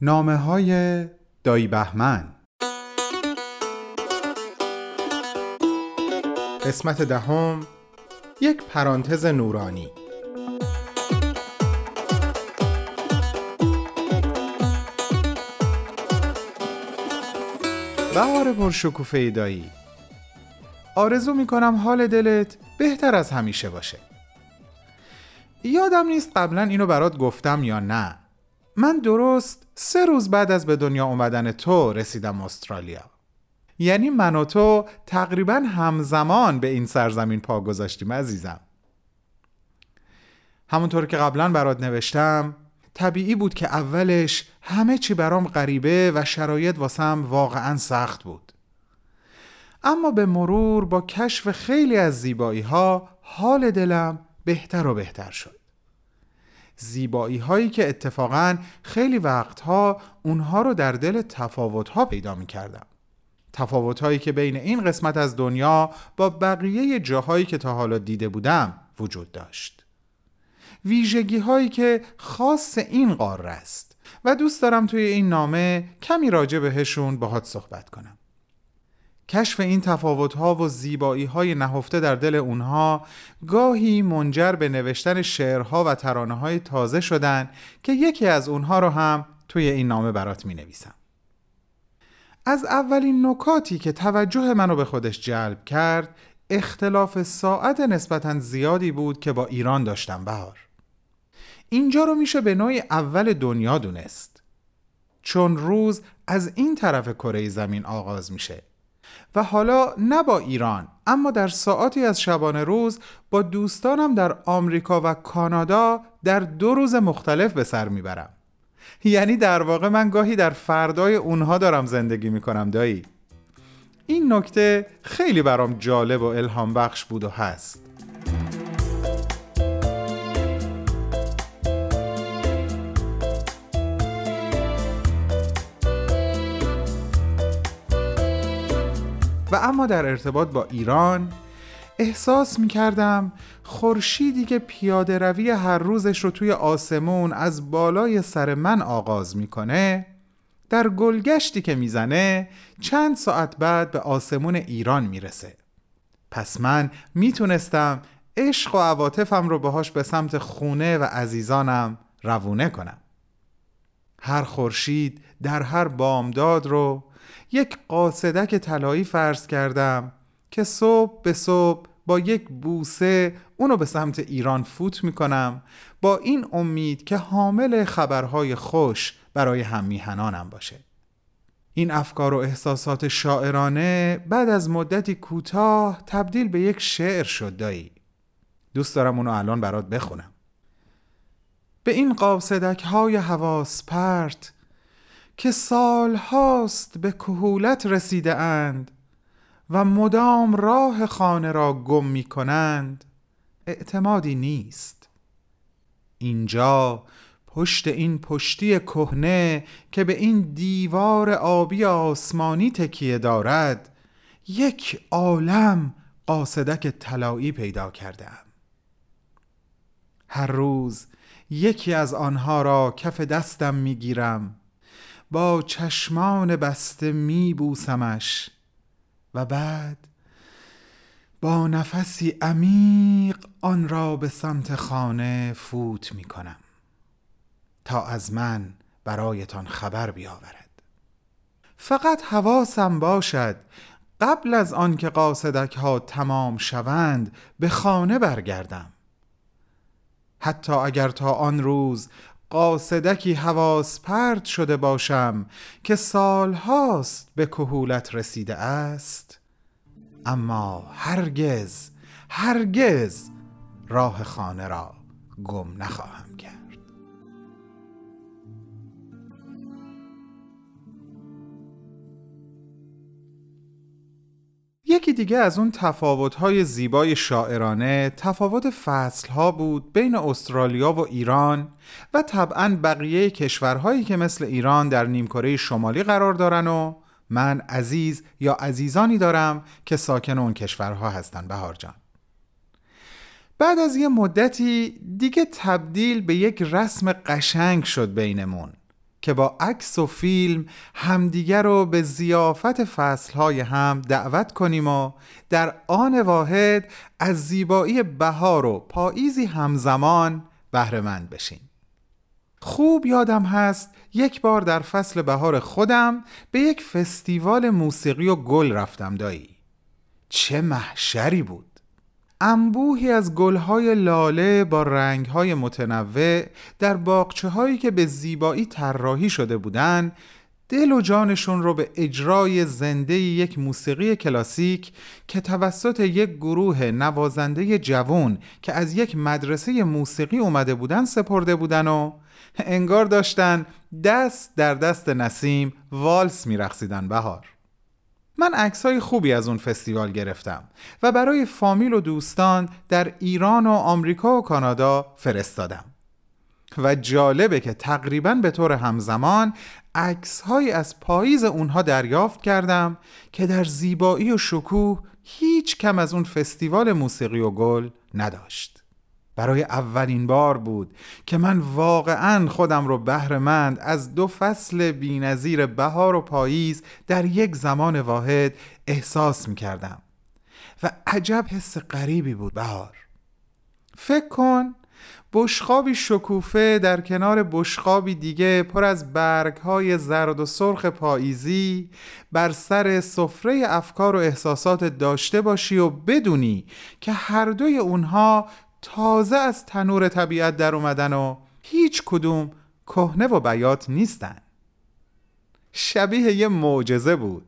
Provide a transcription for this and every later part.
نامه های دایی بهمن. قسمت دهم یک پرانتز نورانی. بهار پرشکوفه دایی. آرزو می‌کنم حال دلت بهتر از همیشه باشه. یادم نیست قبلا اینو برات گفتم یا نه. من درست سه روز بعد از به دنیا اومدن تو رسیدم استرالیا. یعنی من و تو تقریبا همزمان به این سرزمین پا گذاشتیم عزیزم. همونطور که قبلا برات نوشتم طبیعی بود که اولش همه چی برام غریبه و شرایط واسم واقعا سخت بود. اما به مرور با کشف خیلی از زیبایی ها حال دلم بهتر و بهتر شد. زیبایی هایی که اتفاقا خیلی وقتها اونها رو در دل تفاوت ها پیدا می کردم تفاوت هایی که بین این قسمت از دنیا با بقیه جاهایی که تا حالا دیده بودم وجود داشت. ویژگی هایی که خاص این قاره است. و دوست دارم توی این نامه کمی راجع بهشون باهات صحبت کنم. کشف این تفاوت‌ها و زیبایی‌های نهفته در دل اونها گاهی منجر به نوشتن شعرها و ترانه‌های تازه شدن که یکی از اونها رو هم توی این نامه برات می‌نویسم. از اولین نکاتی که توجه منو به خودش جلب کرد اختلاف ساعت نسبتا زیادی بود که با ایران داشتم بهار. اینجا رو میشه به نوعی اول دنیا دونست. چون روز از این طرف کره زمین آغاز میشه. و حالا نه با ایران اما در ساعتی از شبانه روز با دوستانم در آمریکا و کانادا در دو روز مختلف به سر می‌برم. یعنی در واقع من گاهی در فردای اونها دارم زندگی می‌کنم دایی. این نکته خیلی برام جالب و الهام بخش بود و هست. و اما در ارتباط با ایران احساس می کردم خورشیدی که پیاده روی هر روزش رو توی آسمون از بالای سر من آغاز می‌کنه در گلگشتی که می‌زنه چند ساعت بعد به آسمون ایران می‌رسه. پس من می‌تونستم عشق و عواطفم رو باهاش به سمت خونه و عزیزانم روونه کنم. هر خورشید در هر بامداد رو یک قاصدک طلایی فرض کردم که صبح به صبح با یک بوسه اونو به سمت ایران فوت می‌کنم با این امید که حامل خبرهای خوش برای هم میهنانم باشه. این افکار و احساسات شاعرانه بعد از مدتی کوتاه تبدیل به یک شعر شد دایی. دوست دارم اونو الان برات بخونم. به این قاصدک های حواس پرت که سال هاست به کهولت رسیده اند و مدام راه خانه را گم می کنند اعتمادی نیست. اینجا پشت این پشتی کهنه که به این دیوار آبی آسمانی تکیه دارد یک عالم قاصدک طلایی پیدا کردم هر روز یکی از آنها را کف دستم می‌گیرم با چشمان بسته می بوسمش و بعد با نفسی عمیق آن را به سمت خانه فوت می کنم تا از من برایتان خبر بیاورد. فقط حواسم باشد قبل از آنکه قاصدک ها تمام شوند به خانه برگردم. حتی اگر تا آن روز قاصدکی حواس پرد شده باشم که سالهاست به کهولت رسیده است. اما هرگز هرگز راه خانه را گم نخواهم کرد. یکی دیگه از اون تفاوت‌های زیبای شاعرانه تفاوت فصلها بود بین استرالیا و ایران و طبعا بقیه کشورهایی که مثل ایران در نیمکره شمالی قرار دارن و من عزیز یا عزیزانی دارم که ساکن اون کشورها هستن بهار جان. بعد از یه مدتی دیگه تبدیل به یک رسم قشنگ شد بینمون. که با عکس و فیلم همدیگر رو به زیافت فصلهای هم دعوت کنیم و در آن واحد از زیبایی بهار و پاییزی همزمان بهرهمند بشیم. خوب یادم هست یک بار در فصل بهار خودم به یک فستیوال موسیقی و گل رفتم دایی. چه محشری بود! انبوهی از گلهای لاله با رنگهای متنوع در باقچه هایی که به زیبایی طراحی شده بودند دل و جانشون رو به اجرای زنده یک موسیقی کلاسیک که توسط یک گروه نوازنده جوان که از یک مدرسه موسیقی اومده بودن سپرده بودن و انگار داشتن دست در دست نسیم والس میرقصیدن بهار. من عکسای خوبی از اون فستیوال گرفتم و برای فامیل و دوستان در ایران و آمریکا و کانادا فرستادم. و جالبه که تقریبا به طور همزمان عکسهایی از پاییز اونها دریافت کردم که در زیبایی و شکوه هیچ کم از اون فستیوال موسیقی و گل نداشت. برای اولین بار بود که من واقعا خودم رو بهرهمند از دو فصل بینظیر بهار و پاییز در یک زمان واحد احساس می کردم و عجب حس غریبی بود بهار. فکر کن بشقابی شکوفه در کنار بشقابی دیگه پر از برگهای زرد و سرخ پاییزی بر سر سفره افکار و احساسات داشته باشی و بدونی که هر دوی اونها تازه از تنور طبیعت در اومدن و هیچ کدوم کهنه و بیات نیستن. شبیه یه معجزه بود.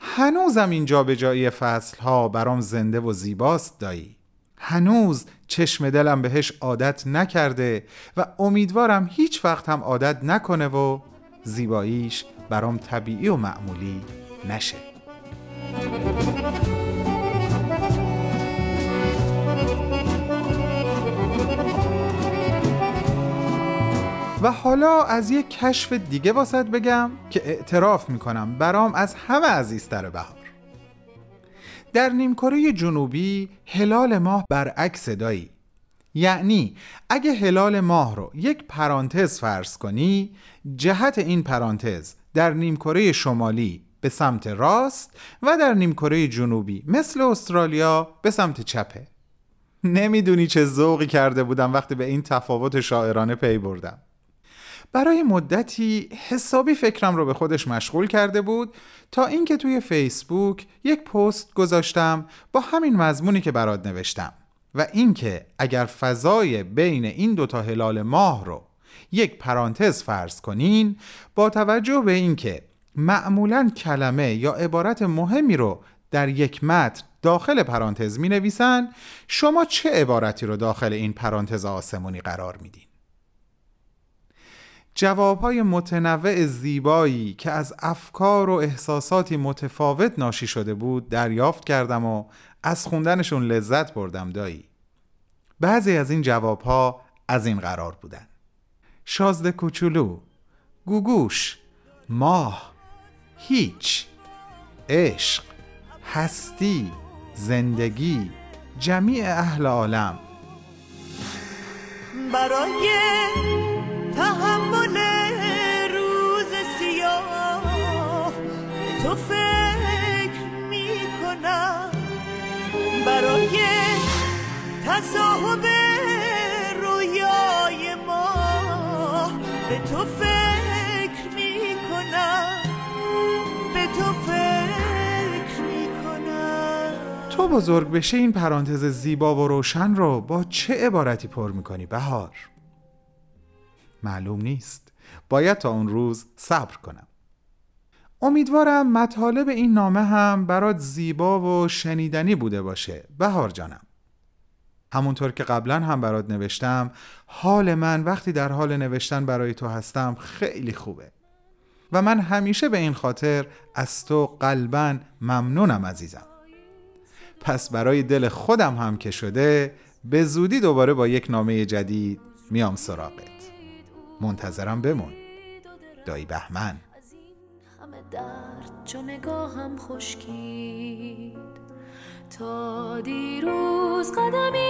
هنوزم این جابجایی فصل ها برام زنده و زیباست دایی. هنوز چشم دلم بهش عادت نکرده و امیدوارم هیچ وقت هم عادت نکنه و زیباییش برام طبیعی و معمولی نشه. و حالا از یک کشف دیگه واسط بگم که اعتراف می‌کنم برام از همه عزیزتر بهار. در نیمکره جنوبی هلال ماه برعکس دایی یعنی اگه هلال ماه رو یک پرانتز فرض کنی جهت این پرانتز در نیمکره شمالی به سمت راست و در نیمکره جنوبی مثل استرالیا به سمت چپه. نمی‌دونی چه ذوقی کرده بودم وقتی به این تفاوت شاعرانه پی بردم. برای مدتی حسابی فکرم رو به خودش مشغول کرده بود تا اینکه توی فیسبوک یک پست گذاشتم با همین مضمونی که برات نوشتم و اینکه اگر فضای بین این دوتا هلال ماه رو یک پرانتز فرض کنین با توجه به اینکه معمولا کلمه یا عبارت مهمی رو در یک متن داخل پرانتز می نویسن شما چه عبارتی رو داخل این پرانتز آسمونی قرار میدین؟ جوابهای متنوع زیبایی که از افکار و احساساتی متفاوت ناشی شده بود دریافت کردم و از خوندنشون لذت بردم دایی. بعضی از این جوابها از این قرار بودن. شازده کوچولو گوگوش ماه هیچ عشق هستی زندگی جمیع اهل عالم. برای تصاحب رویای ما. به تو فکر می کنم به تو فکر می کنم تو بزرگ بشه این پرانتز زیبا و روشن رو با چه عبارتی پر می‌کنی بهار؟ معلوم نیست. باید تا اون روز صبر کنم. امیدوارم مطالب این نامه هم برات زیبا و شنیدنی بوده باشه. بهار جانم. همونطور که قبلا هم برات نوشتم حال من وقتی در حال نوشتن برای تو هستم خیلی خوبه. و من همیشه به این خاطر از تو قلبا ممنونم عزیزم. پس برای دل خودم هم که شده به زودی دوباره با یک نامه جدید میام سراغت. منتظرم بمون. دایی بهمن. همه درد چو نگاهم خشکید. تا دیروز قدمی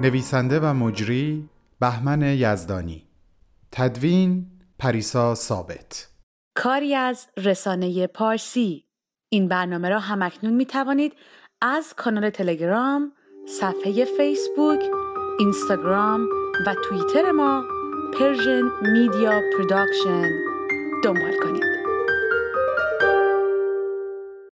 نویسنده و مجری بهمن یزدانی. تدوین پریسا ثابت. کاری از رسانه پارسی. این برنامه را هم‌اکنون می توانید از کانال تلگرام، صفحه فیسبوک، اینستاگرام و توییتر ما Persian Media Production دنبال کنید.